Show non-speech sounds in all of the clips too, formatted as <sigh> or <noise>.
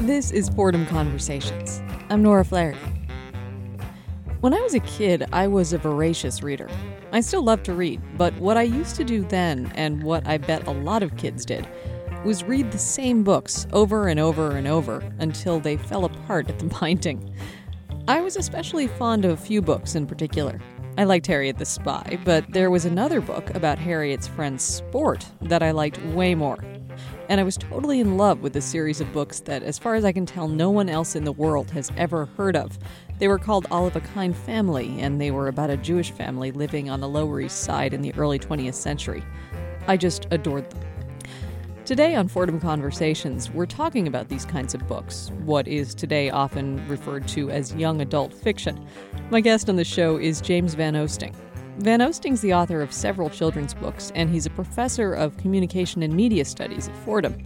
This is Fordham Conversations. I'm Nora Flaherty. When I was a kid, I was a voracious reader. I still love to read, but what I used to do then, and what I bet a lot of kids did, was read the same books over and over and over until they fell apart at the <laughs> binding. I was especially fond of a few books in particular. I liked Harriet the Spy, but there was another book about Harriet's friend Sport that I liked way more. And I was totally in love with a series of books that, as far as I can tell, no one else in the world has ever heard of. They were called All of a Kind Family, and they were about a Jewish family living on the Lower East Side in the early 20th century. I just adored them. Today on Fordham Conversations, we're talking about these kinds of books, what is today often referred to as young adult fiction. My guest on the show is James Van Oosting. Van Oosting's the author of several children's books, and he's a professor of communication and media studies at Fordham.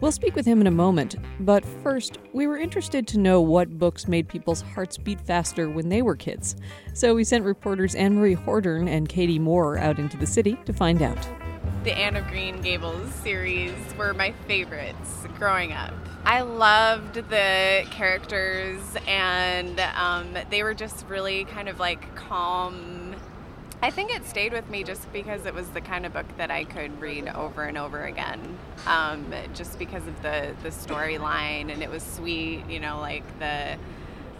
We'll speak with him in a moment, but first, we were interested to know what books made people's hearts beat faster when they were kids. So we sent reporters Anne Marie Hordern and Katie Moore out into the city to find out the Anne of Green Gables series were my favorites growing up. I loved the characters, and um, they were just really kind of like calm. I think it stayed with me just because it was the kind of book that I could read over and over again, um, just because of the the storyline, and it was sweet. You know, like the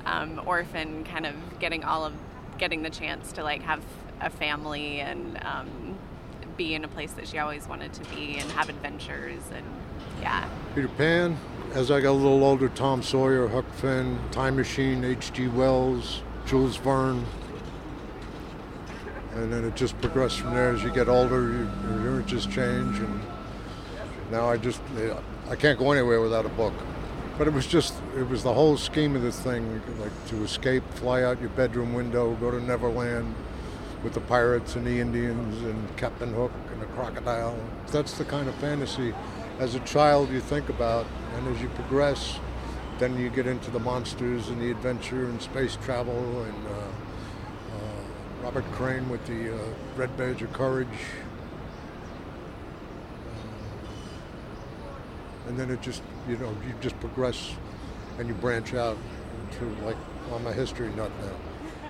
um, orphan kind of getting all of getting the chance to like have a family and um, be in a place that she always wanted to be and have adventures and yeah. Peter Pan. As I got a little older, Tom Sawyer, Huck Finn, Time Machine, H.G. Wells, Jules Verne. And then it just progressed from there. As you get older, you, your interests change, and now I just I can't go anywhere without a book. But it was just it was the whole scheme of this thing, like to escape, fly out your bedroom window, go to Neverland, with the pirates and the Indians and Captain Hook and the crocodile. That's the kind of fantasy as a child you think about, and as you progress, then you get into the monsters and the adventure and space travel and uh, Robert Crane with the uh, Red Badge of Courage. Uh, and then it just, you know, you just progress and you branch out into like, I'm a history nut now.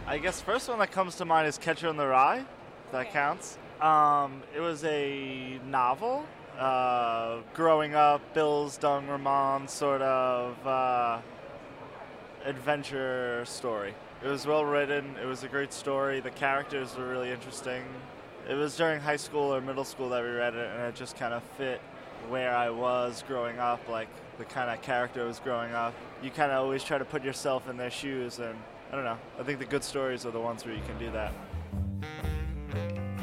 I guess first one that comes to mind is Catcher in the Rye. that counts. Um, it was a novel. Uh, growing up, Bildungsroman sort of uh, adventure story. It was well written. It was a great story. The characters were really interesting. It was during high school or middle school that we read it, and it just kind of fit where I was growing up, like the kind of character I was growing up. You kind of always try to put yourself in their shoes and I don't know. I think the good stories are the ones where you can do that.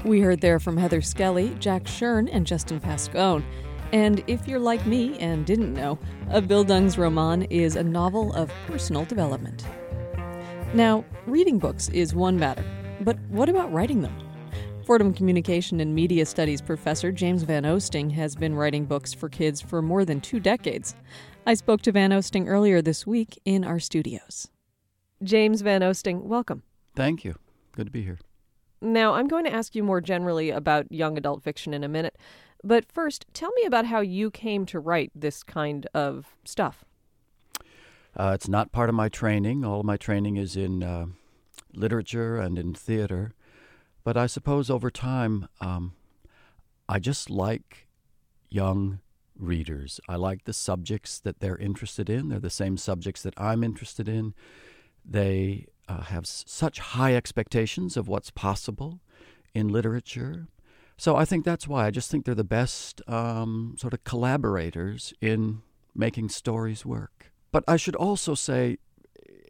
We heard there from Heather Skelly, Jack Shern, and Justin Pascone. And if you're like me and didn't know, A Bildungsroman is a novel of personal development. Now, reading books is one matter, but what about writing them? Fordham Communication and Media Studies professor James Van Oosting has been writing books for kids for more than two decades. I spoke to Van Oosting earlier this week in our studios. James Van Oosting, welcome. Thank you. Good to be here. Now, I'm going to ask you more generally about young adult fiction in a minute, but first, tell me about how you came to write this kind of stuff. Uh, it's not part of my training. All of my training is in uh, literature and in theater. But I suppose over time, um, I just like young readers. I like the subjects that they're interested in. They're the same subjects that I'm interested in. They uh, have s- such high expectations of what's possible in literature. So I think that's why I just think they're the best um, sort of collaborators in making stories work. But I should also say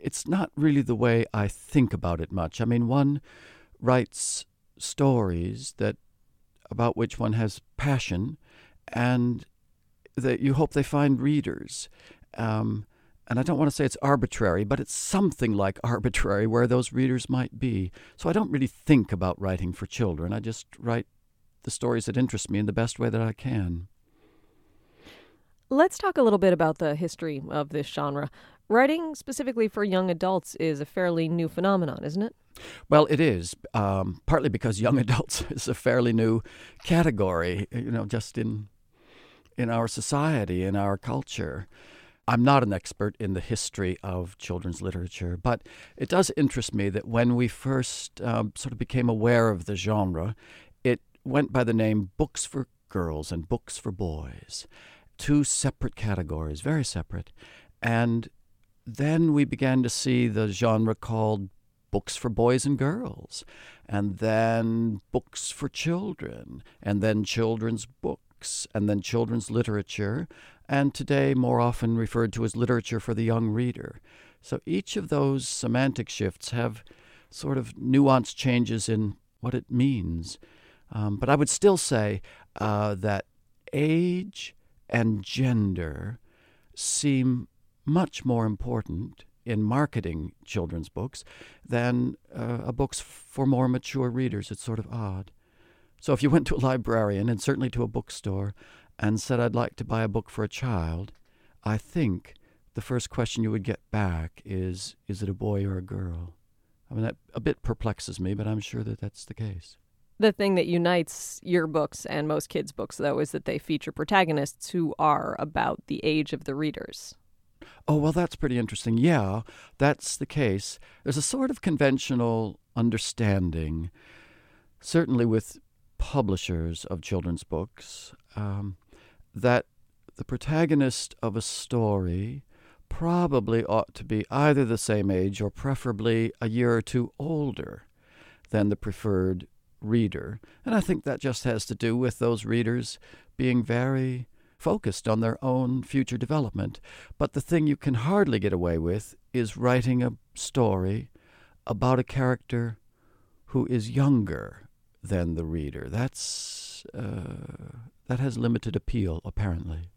it's not really the way I think about it much. I mean, one writes stories that about which one has passion, and that you hope they find readers. Um, and I don't want to say it's arbitrary, but it's something like <laughs> arbitrary where those readers might be. So I don't really think about writing for children. I just write the stories that interest me in the best way that I can. Let's talk a little bit about the history of this genre. Writing specifically for young adults is a fairly new phenomenon, isn't it? Well, it is, um, partly because young <laughs> adults is a fairly new category, you know, just in in our society, in our culture. I'm not an expert in the history of children's literature, but it does interest me that when we first um, sort of became aware of the genre, went by the name books for girls and books for boys, two separate categories, very separate. And then we began to see the genre called books for boys and girls, and then books for children, and then children's books, and then children's literature, and today more often referred to as literature for the young reader. So each of those semantic shifts have sort of nuanced changes in what it means. Um, but I would still say uh, that age and gender seem much more important in marketing children's books than uh, a books for more mature readers. It's sort of odd. So if you went to a librarian and certainly to a bookstore and said, I'd like to buy a book for a child, I think the first question you would get back is, Is it a boy or a girl? I mean, that a bit perplexes me, but I'm sure that that's the case. The thing that unites your books and most kids' books, though, is that they feature protagonists who are about the age of the readers. Oh, well, that's pretty interesting. Yeah, that's the case. There's a sort of conventional understanding, certainly with publishers of children's books, um, that the protagonist of a story probably ought to be either the same age or preferably a year or two older than the preferred reader. And I think that just has to do with those readers being very focused on their own future development. But the thing you can hardly get away with is writing a story about a character who is younger than the reader. That's uh, that has limited appeal, apparently.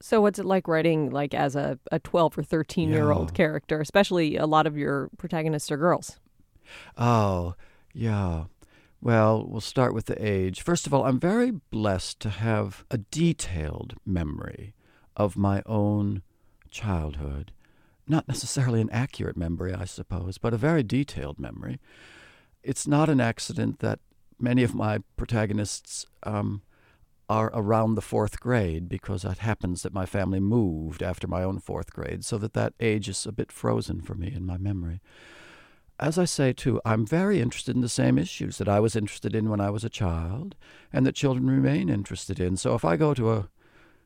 So what's it like writing like as a, a 12 or 13 year old character, especially a lot of your protagonists are girls? Oh, yeah. Well, we'll start with the age. First of all, I'm very blessed to have a detailed memory of my own childhood. Not necessarily an accurate memory, I suppose, but a very detailed memory. It's not an accident that many of my protagonists um, are around the fourth grade because it happens that my family moved after my own fourth grade, so that that age is a bit frozen for me in my memory as I say, too, I'm very interested in the same issues that I was interested in when I was a child, and that children remain interested in. So if I go to a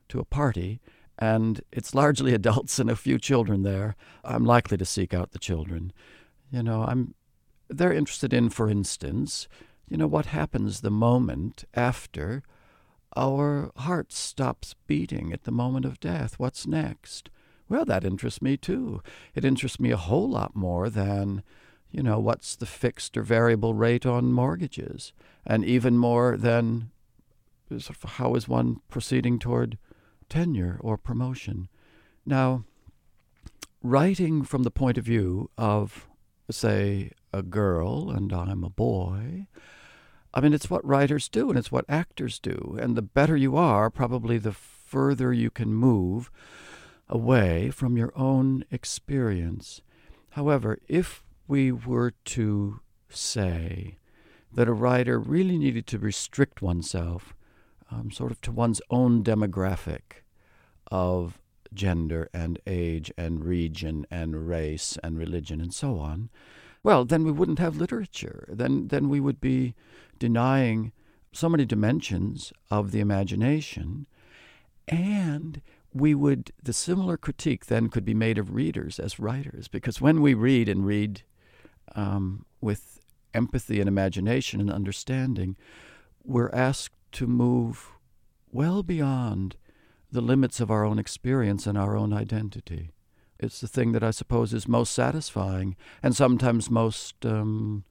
to a party and it's largely <laughs> adults and a few children there, I'm likely to seek out the children. You know, I'm they're interested in, for instance, you know, what happens the moment after our heart stops beating at the moment of death. What's next? Well, that interests me too. It interests me a whole lot more than you know, what's the fixed or variable rate on mortgages? And even more than sort of how is one proceeding toward tenure or promotion? Now, writing from the point of view of, say, a girl and I'm a boy, I mean, it's what writers do and it's what actors do. And the better you are, probably the further you can move away from your own experience. However, if we were to say that a writer really needed to restrict oneself um, sort of to one's own demographic of gender and age and region and race and religion and so on, well, then we wouldn't have literature. Then, then we would be denying so many dimensions of the imagination, and we would, the similar critique then could be made of readers as writers, because when we read and read um, with empathy and imagination and understanding, we're asked to move well beyond the limits of our own experience and our own identity. It's the thing that I suppose is most satisfying and sometimes most um,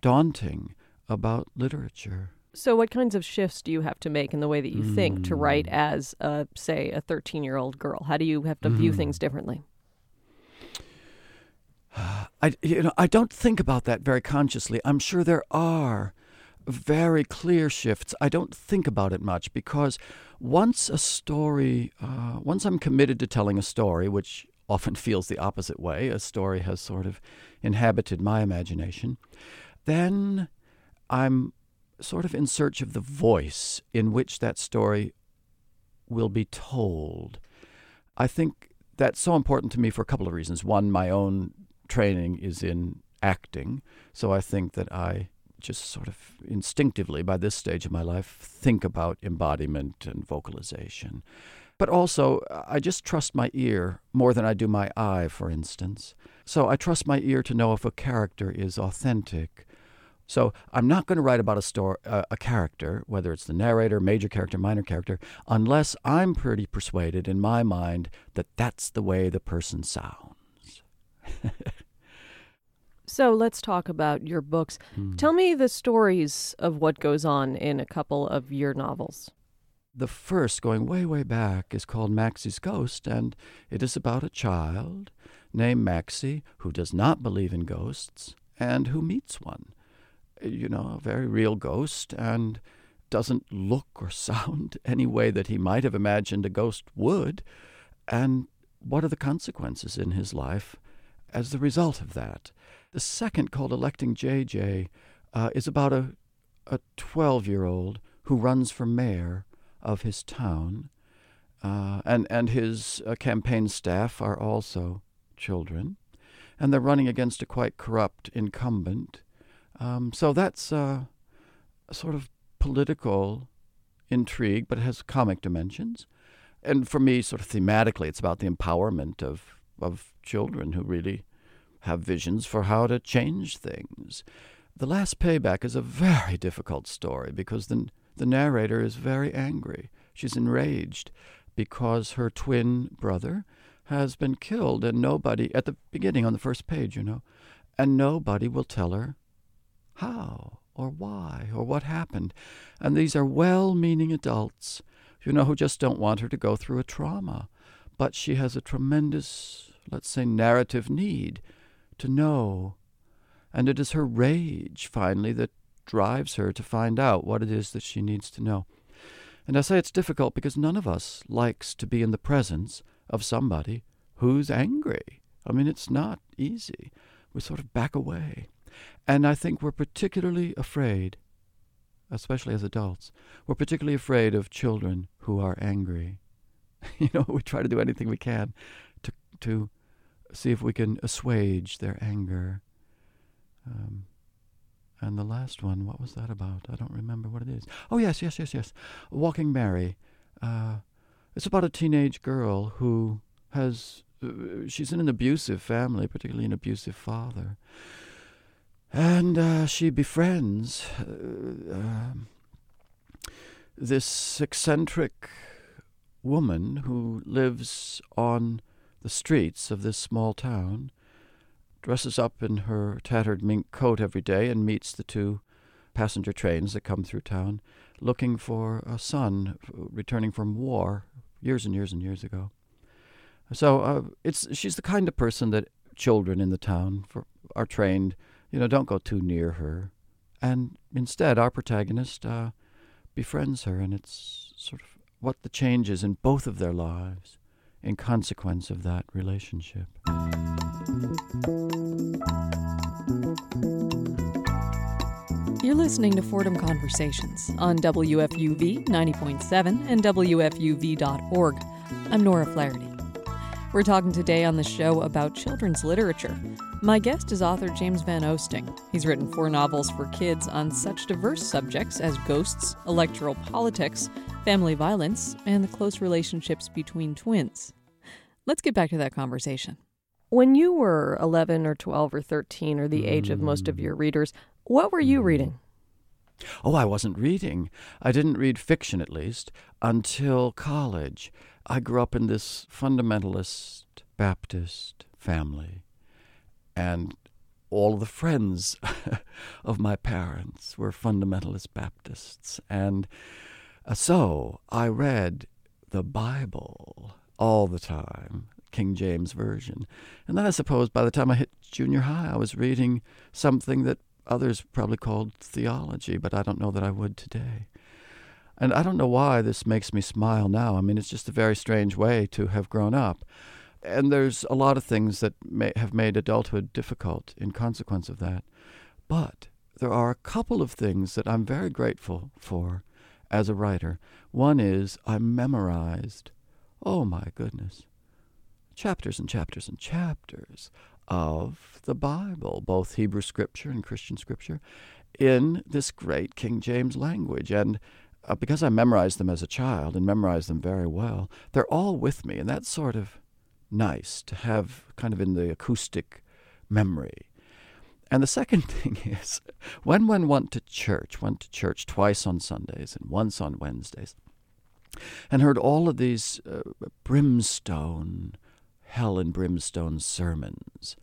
daunting about literature. So, what kinds of shifts do you have to make in the way that you think to write as, a, say, a 13 year old girl? How do you have to view things differently? I, you know, I don't think about that very consciously. I'm sure there are very clear shifts. I don't think about it much because once a story, uh, once I'm committed to telling a story, which often <laughs> feels the opposite way, a story has sort of inhabited my imagination, then I'm sort of in search of the voice in which that story will be told. I think that's so important to me for a couple of reasons. One, my own training is in acting, so I think that I just sort of instinctively, by this stage of my life, think about embodiment and vocalization. But also, I just trust my ear more than I do my eye, for instance. So I trust my ear to know if a character is authentic. So I'm not going to write about a story, uh, a character, whether it's the narrator, major character, minor character, unless I'm pretty persuaded in my mind that that's the way the person sounds. <laughs> So let's talk about your books. Hmm. Tell me the stories of what goes on in a couple of your novels. The first, going way, way back, is called Maxie's Ghost, and it is about a child named Maxie who does not believe in ghosts and who meets one. You know, a very real ghost, and doesn't look or <laughs> sound any way that he might have imagined a ghost would. And what are the consequences in his life as the result of that? The second, called Electing JJ, uh, is about a a 12 year old who runs for mayor of his town, uh, and and his uh, campaign staff are also children, and they're running against a quite corrupt incumbent. Um, so that's uh, a sort of political intrigue, but it has comic dimensions. And for me, sort of thematically, it's about the empowerment of of children who really have visions for how to change things. The Last Payback is a very difficult story because the, the narrator is very angry. She's enraged because her twin brother has been killed, and nobody, at the beginning on the first page, you know, and nobody will tell her how or why or what happened. And these are well meaning adults, you know, who just don't want her to go through a trauma. But she has a tremendous, let's say, narrative need to know. And it is her rage, finally, that drives her to find out what it is that she needs to know. And I say it's difficult because none of us likes to be in the presence of somebody who's angry. I mean, it's not easy. We sort of back away. And I think we're particularly afraid, especially as adults, we're particularly afraid of children who are angry. <laughs> you know, we try to do anything we can to, see if we can assuage their anger. Um, and the last one, what was that about? I don't remember what it is. Oh, yes, yes, yes, yes. Walking Mary. Uh, it's about a teenage girl who has, uh, she's in an abusive family, particularly an abusive father. And uh, she befriends uh, um, this eccentric woman who lives on the streets of this small town, dresses up in her tattered mink coat every day, and meets the two passenger trains that come through town, looking for a son returning from war years and years and years ago. So uh, it's she's the kind of person that children in the town for, are trained. You know, don't go too near her, and instead, our protagonist uh, befriends her, and it's sort of what the change is in both of their lives in consequence of that relationship. You're listening to Fordham Conversations on WFUV 90.7 and WFUV.org. I'm Nora Flaherty. We're talking today on the show about children's literature. My guest is author James Van Oosting. He's written four novels for kids on such diverse subjects as ghosts, electoral politics, family violence, and the close relationships between twins. Let's get back to that conversation. When you were 11 or 12 or 13 or the age of most of mm. your readers, what were you mm. reading? Oh, I wasn't reading. I didn't read fiction, at least, until college. I grew up in this fundamentalist Baptist family, and all the friends <laughs> of my parents were fundamentalist Baptists. And Uh, so I read the Bible all the time, King James Version. And then I suppose by the time I hit junior high, I was reading something that others probably called theology, but I don't know that I would today. And I don't know why this makes me smile now. I mean, it's just a very strange way to have grown up. And there's a lot of things that may have made adulthood difficult in consequence of that. But there are a couple of things that I'm very grateful for as a writer. One is I memorized, oh my goodness, chapters and chapters and chapters of the Bible, both Hebrew scripture and Christian scripture, in this great King James language. And uh, because I memorized them as a child and memorized them very well, they're all with me, and that's sort of nice to have kind of in the acoustic memory. And the second <laughs> thing is, when one went to church, went to church twice on Sundays and once on Wednesdays, and heard all of these uh, brimstone, hell and brimstone sermons,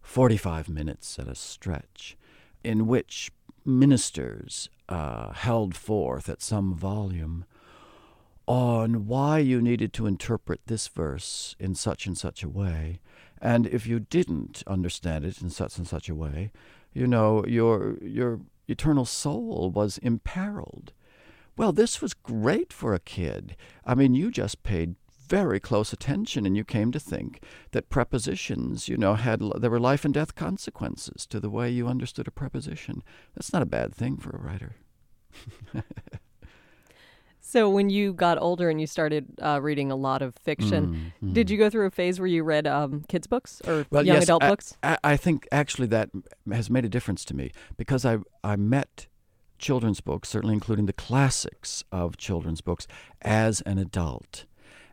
45 minutes at a stretch, in which ministers uh, held forth at some volume on why you needed to interpret this verse in such and such a way. And if you didn't understand it in such and such a way, you know, your, your eternal soul was imperiled. Well, this was great for a kid. I mean, you just paid very close attention and you came to think that prepositions, you know, had there were life and death consequences to the way you understood a preposition. That's not a bad thing for a writer. <laughs> so when you got older and you started uh, reading a lot of fiction, mm, did you go through a phase where you read um, kids books or well, young yes, adult I, books? I, I think actually that has made a difference to me because I I met children's books, certainly including the classics of children's books, as an adult.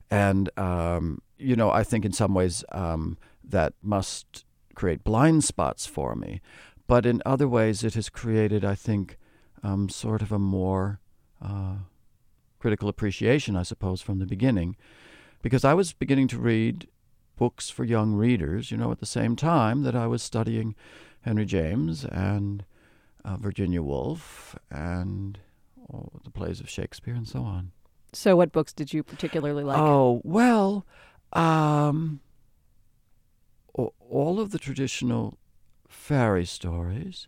And, um, you know, I think in some ways um, that must create blind spots for me. But in other ways, it has created, I think, um, sort of a more uh, critical appreciation, I suppose, from the beginning. Because I was beginning to read books for young readers, you know, at the same time that I was studying Henry James and uh, Virginia Woolf and oh, the plays of Shakespeare and so on. So, what books did you particularly like? Oh, well, um, all of the traditional fairy stories.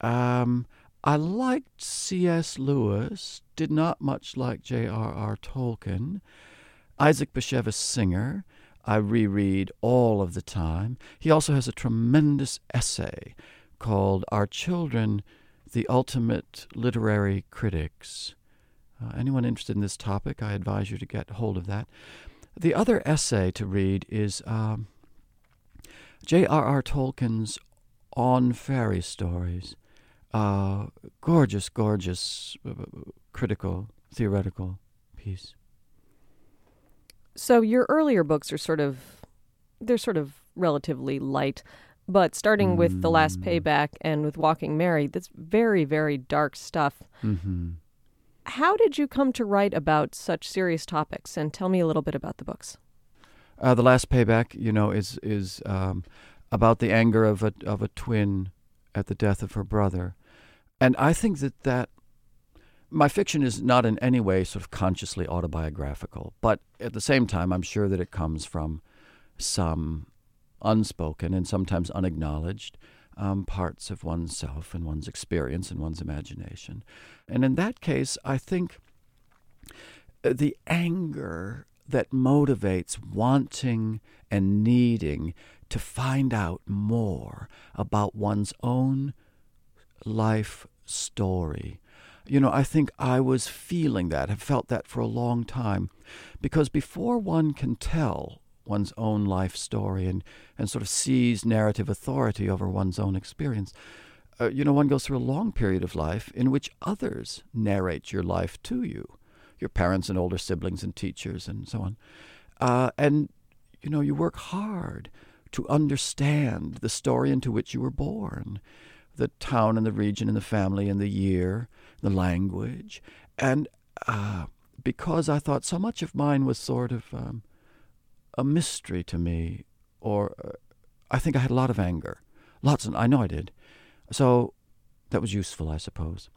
Um, I liked C.S. Lewis, did not much like J.R.R. Tolkien. Isaac Bashevis Singer, I reread all of the time. He also has a tremendous essay called Our Children, the Ultimate Literary Critics. Uh, anyone interested in this topic, I advise you to get hold of that. The other essay to read is um, J.R.R. Tolkien's On Fairy Stories. Uh, gorgeous, gorgeous, uh, critical, theoretical piece. So your earlier books are sort of, they're sort of relatively light. But starting mm. with The Last mm. Payback and with Walking Mary, that's very, very dark stuff. Mm-hmm. How did you come to write about such serious topics? And tell me a little bit about the books. Uh, the Last Payback, you know, is is um, about the anger of a of a twin at the death of her brother, and I think that that my fiction is not in any way sort of consciously autobiographical, but at the same time, I'm sure that it comes from some unspoken and sometimes unacknowledged um, parts of oneself and one's experience and one's imagination. And in that case, I think uh, the anger that motivates wanting and needing to find out more about one's own life story. You know, I think I was feeling that, have felt that for a long time, because before one can tell one's own life story and, and sort of seize narrative authority over one's own experience. Uh, you know, one goes through a long period of life in which others narrate your life to you, your parents and older siblings and teachers and so on. Uh, and, you know, you work hard to understand the story into which you were born, the town and the region and the family and the year, the language. And uh, because I thought so much of mine was sort of um, a mystery to me, or uh, I think I had a lot of anger. Lots, of, I know I did. So that was useful, I suppose.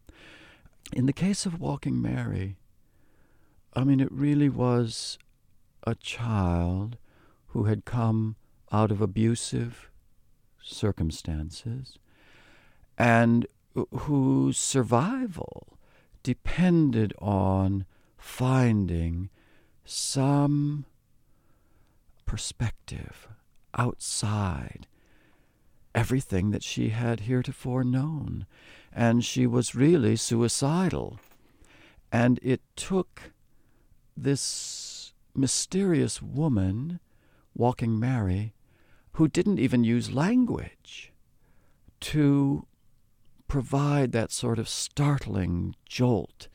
In the case of Walking Mary, I mean, it really was a child who had come out of abusive circumstances and whose survival depended on finding some perspective outside everything that she had heretofore known. And she was really suicidal. And it took this mysterious woman Walking Mary who didn't even use language to provide that sort of startling jolt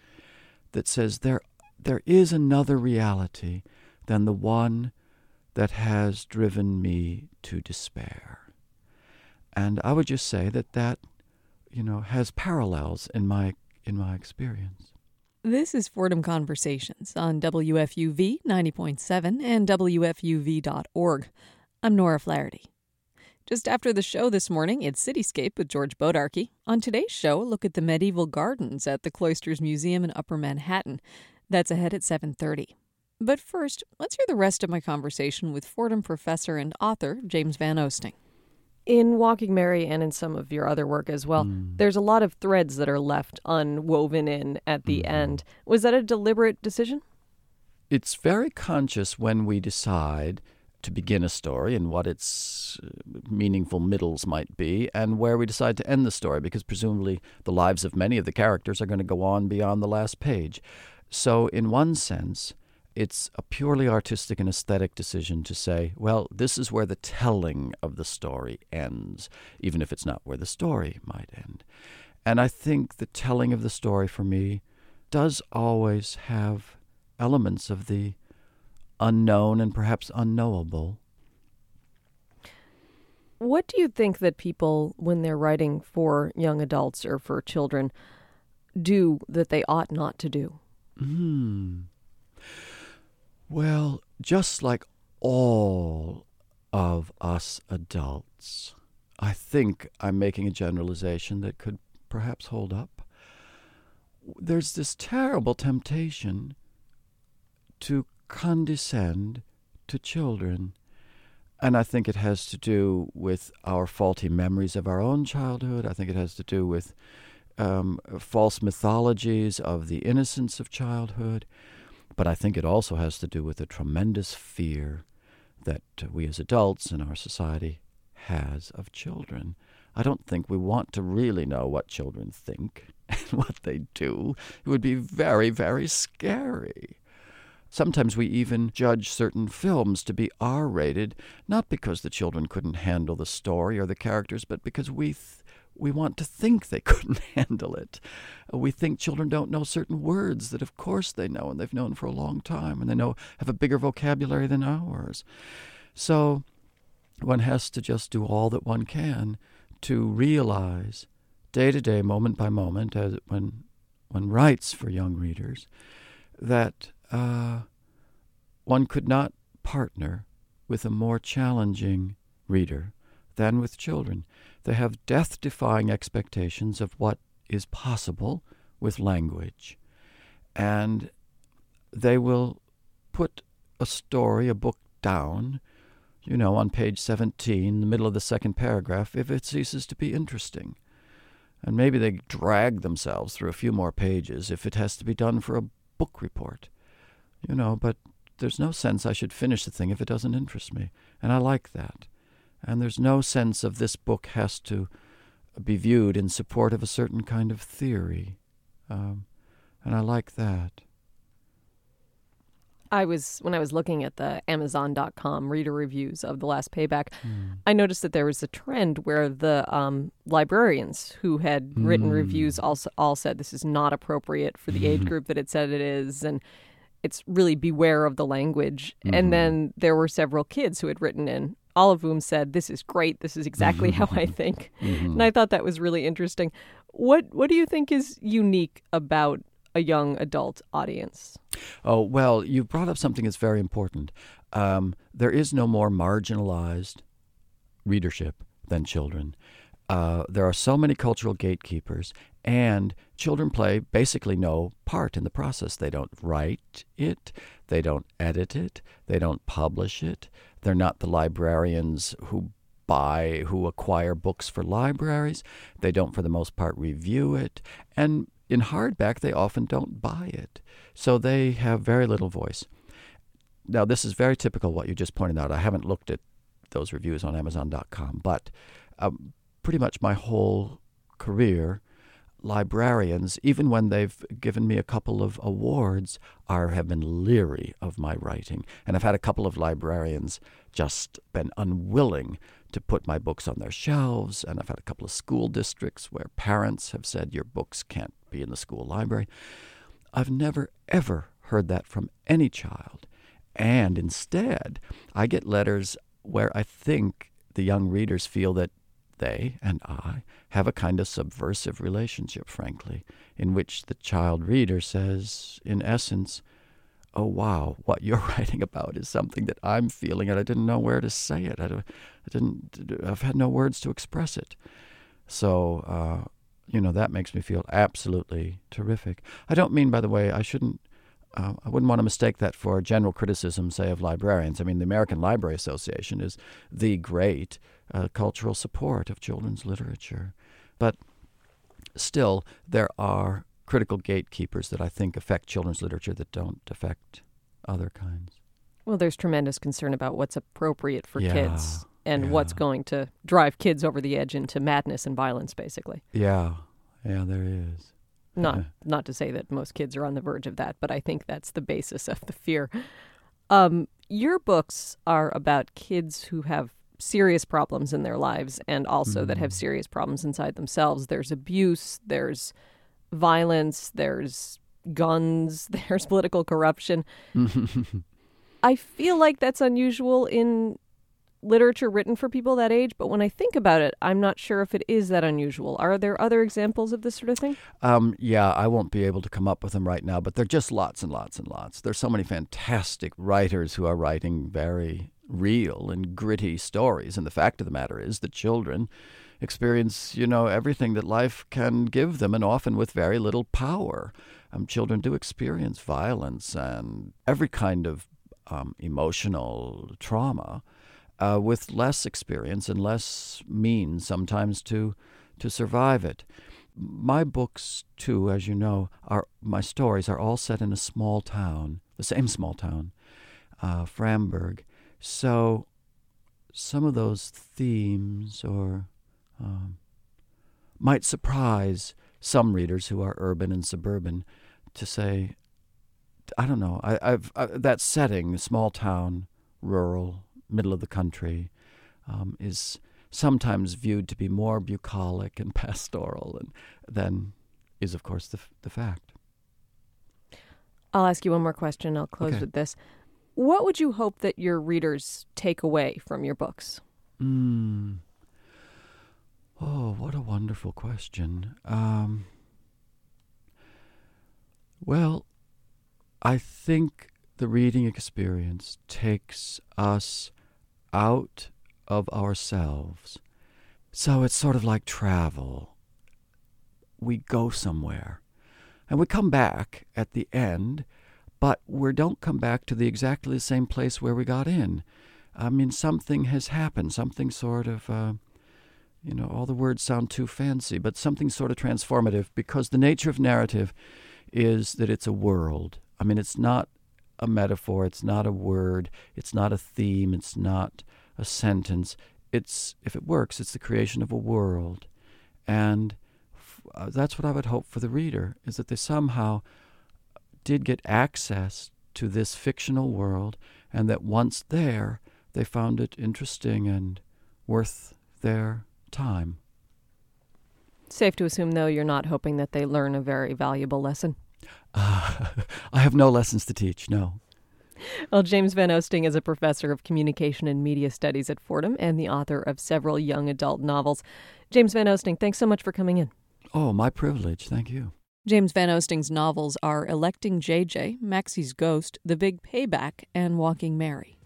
that says there, there is another reality than the one that has driven me to despair. And I would just say that that, you know, has parallels in my in my experience. This is Fordham Conversations on WFUV 90.7 and WFUV.org. I'm Nora Flaherty. Just after the show this morning, it's Cityscape with George Bodarky. On today's show, look at the medieval gardens at the Cloisters Museum in Upper Manhattan. That's ahead at 7:30. But first, let's hear the rest of my conversation with Fordham professor and author James Van Oosting. In Walking Mary and in some of your other work as well, mm. there's a lot of threads that are left unwoven in at the mm-hmm. end. Was that a deliberate decision? It's very conscious when we decide to begin a story and what its uh, meaningful middles might be, and where we decide to end the story, because presumably the lives of many of the characters are going to go on beyond the last page. So, in one sense, it's a purely artistic and aesthetic decision to say, well, this is where the telling of the story ends, even if it's not where the story might end. And I think the telling of the story for me does always have elements of the unknown and perhaps unknowable. What do you think that people, when they're writing for young adults or for children, do that they ought not to do? Hmm. Well, just like all of us adults, I think I'm making a generalization that could perhaps hold up. There's this terrible temptation to condescend to children. And I think it has to do with our faulty memories of our own childhood. I think it has to do with um, false mythologies of the innocence of childhood. But I think it also has to do with a tremendous fear that we as adults in our society has of children. I don't think we want to really know what children think <laughs> and what they do. It would be very, very scary. Sometimes we even judge certain films to be R rated, not because the children couldn't handle the story or the characters, but because we. Th- we want to think they <laughs> couldn't handle it. Uh, we think children don't know certain words that, of course, they know, and they've known for a long time, and they know have a bigger vocabulary than ours. So one has to just do all that one can to realize, day to day, moment by moment, as when one writes for young readers, that uh, one could not partner with a more challenging reader than with children. They have death defying expectations of what is possible with language. And they will put a story, a book down, you know, on page 17, the middle of the second paragraph, if it ceases to be interesting. And maybe they drag themselves through a few more pages if it has to be done for a book report you know, but there's no sense I should finish the thing if it doesn't interest me. And I like that. And there's no sense of this book has to be viewed in support of a certain kind of theory. Um, and I like that. I was when I was looking at the Amazon.com reader reviews of the last payback, mm. I noticed that there was a trend where the um, librarians who had mm. written reviews also all said this is not appropriate for the age group that it said it is, and it's really beware of the language. Mm-hmm. And then there were several kids who had written in, all of whom said, "This is great. This is exactly <laughs> how I think." Mm-hmm. And I thought that was really interesting. What What do you think is unique about a young adult audience? Oh well, you brought up something that's very important. Um, there is no more marginalized readership than children. Uh, there are so many cultural gatekeepers, and children play basically no part in the process. They don't write it, they don't edit it, they don't publish it. They're not the librarians who buy, who acquire books for libraries. They don't, for the most part, review it. And in hardback, they often don't buy it. So they have very little voice. Now, this is very typical what you just pointed out. I haven't looked at those reviews on Amazon.com, but um, pretty much my whole career, librarians, even when they've given me a couple of awards, are have been leery of my writing. And I've had a couple of librarians just been unwilling to put my books on their shelves, and I've had a couple of school districts where parents have said your books can't be in the school library. I've never, ever heard that from any child. And instead, I get letters where I think the young readers feel that they and I have a kind of subversive relationship, frankly, in which the child reader says, in essence, oh wow, what you're <laughs> writing about is something that I'm feeling, and I didn't know where to say it. I, I didn't. I've had no words to express it. So, uh, you know, that makes me feel absolutely terrific. I don't mean, by the way, I shouldn't. Uh, I wouldn't want to mistake that for general criticism, say, of librarians. I mean, the American Library Association is the great uh, cultural support of children's literature. But still, there are critical gatekeepers that I think affect children's literature that don't affect other kinds. Well, there's tremendous concern about what's appropriate for Yeah, kids and yeah. what's going to drive kids over the edge into madness and violence, basically. Yeah, yeah, there is. Not Yeah. not to say that most kids are on the verge of that, but I think that's the basis of the fear. Um, your books are about kids who have serious problems in their lives and also that have Mm. serious problems inside themselves. There's abuse, there's violence, there's guns, <laughs> there's political corruption. <laughs> I feel like that's unusual in literature written for people that age, but when I think about it, I'm not sure if it is that unusual. Are there other examples of this sort of thing? Um, yeah, I won't be able to come up with them right now, but they're just lots and lots and lots. There's so many fantastic writers who are writing very real and gritty stories, and the fact of the matter is that children experience, you know, everything that life can give them, and often with very little power. Um, children do experience violence and every kind of um, emotional trauma uh, with less experience and less means sometimes to to survive it. My books, too, as you know, are my stories are all set in a small town, the same small town, uh, Framberg. So some of those themes or um, might surprise some readers who are urban and suburban to say, I don't know, I, I've I, that setting, small town, rural, middle of the country, um, is sometimes viewed to be more bucolic and <laughs> pastoral and, than is, of course, the, the fact. I'll ask you one more question. I'll close Okay. with this. What would you hope that your readers take away from your books? Mm. Oh, what a wonderful question. Um, well, I think the reading experience takes us out of ourselves. So it's sort of like travel. We go somewhere and we come back at the end, but we don't come back to the exactly the same place where we got in. I mean, something has happened, something sort of, uh, you know, all the words sound too fancy, but something sort of transformative because the nature of narrative is that it's a world. I mean, it's not a metaphor, it's not a word, it's not a theme, it's not a sentence. It's, if it works, it's the creation of a world. And f- uh, that's what I would hope for the reader, is that they somehow did get access to this fictional world, and that once there, they found it interesting and worth their time. Safe to assume, though, you're not hoping that they learn a very valuable lesson. Uh, <laughs> I have no lessons to teach, no. Well, James Van Oosting is a professor of communication and media studies at Fordham and the author of several young adult novels. James Van Oosting, thanks so much for coming in. Oh, my privilege. Thank you. James Van Oosting's novels are Electing JJ, Maxie's Ghost, The Big Payback, and Walking Mary.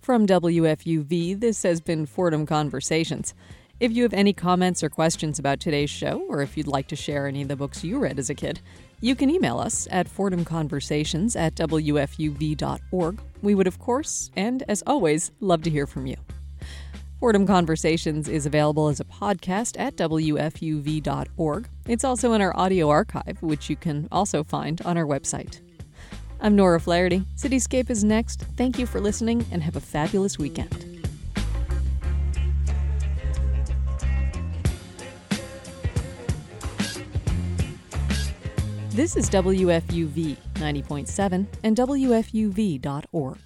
From WFUV, this has been Fordham Conversations. If you have any comments or questions about today's show, or if you'd like to share any of the books you read as a kid, you can email us at fordhamconversations at wfuv.org. We would, of course, and as always, love to hear from you. Fordham Conversations is available as a podcast at WFUV.org. It's also in our audio archive, which you can also find on our website. I'm Nora Flaherty. Cityscape is next. Thank you for listening and have a fabulous weekend. This is WFUV 90.7 and WFUV.org.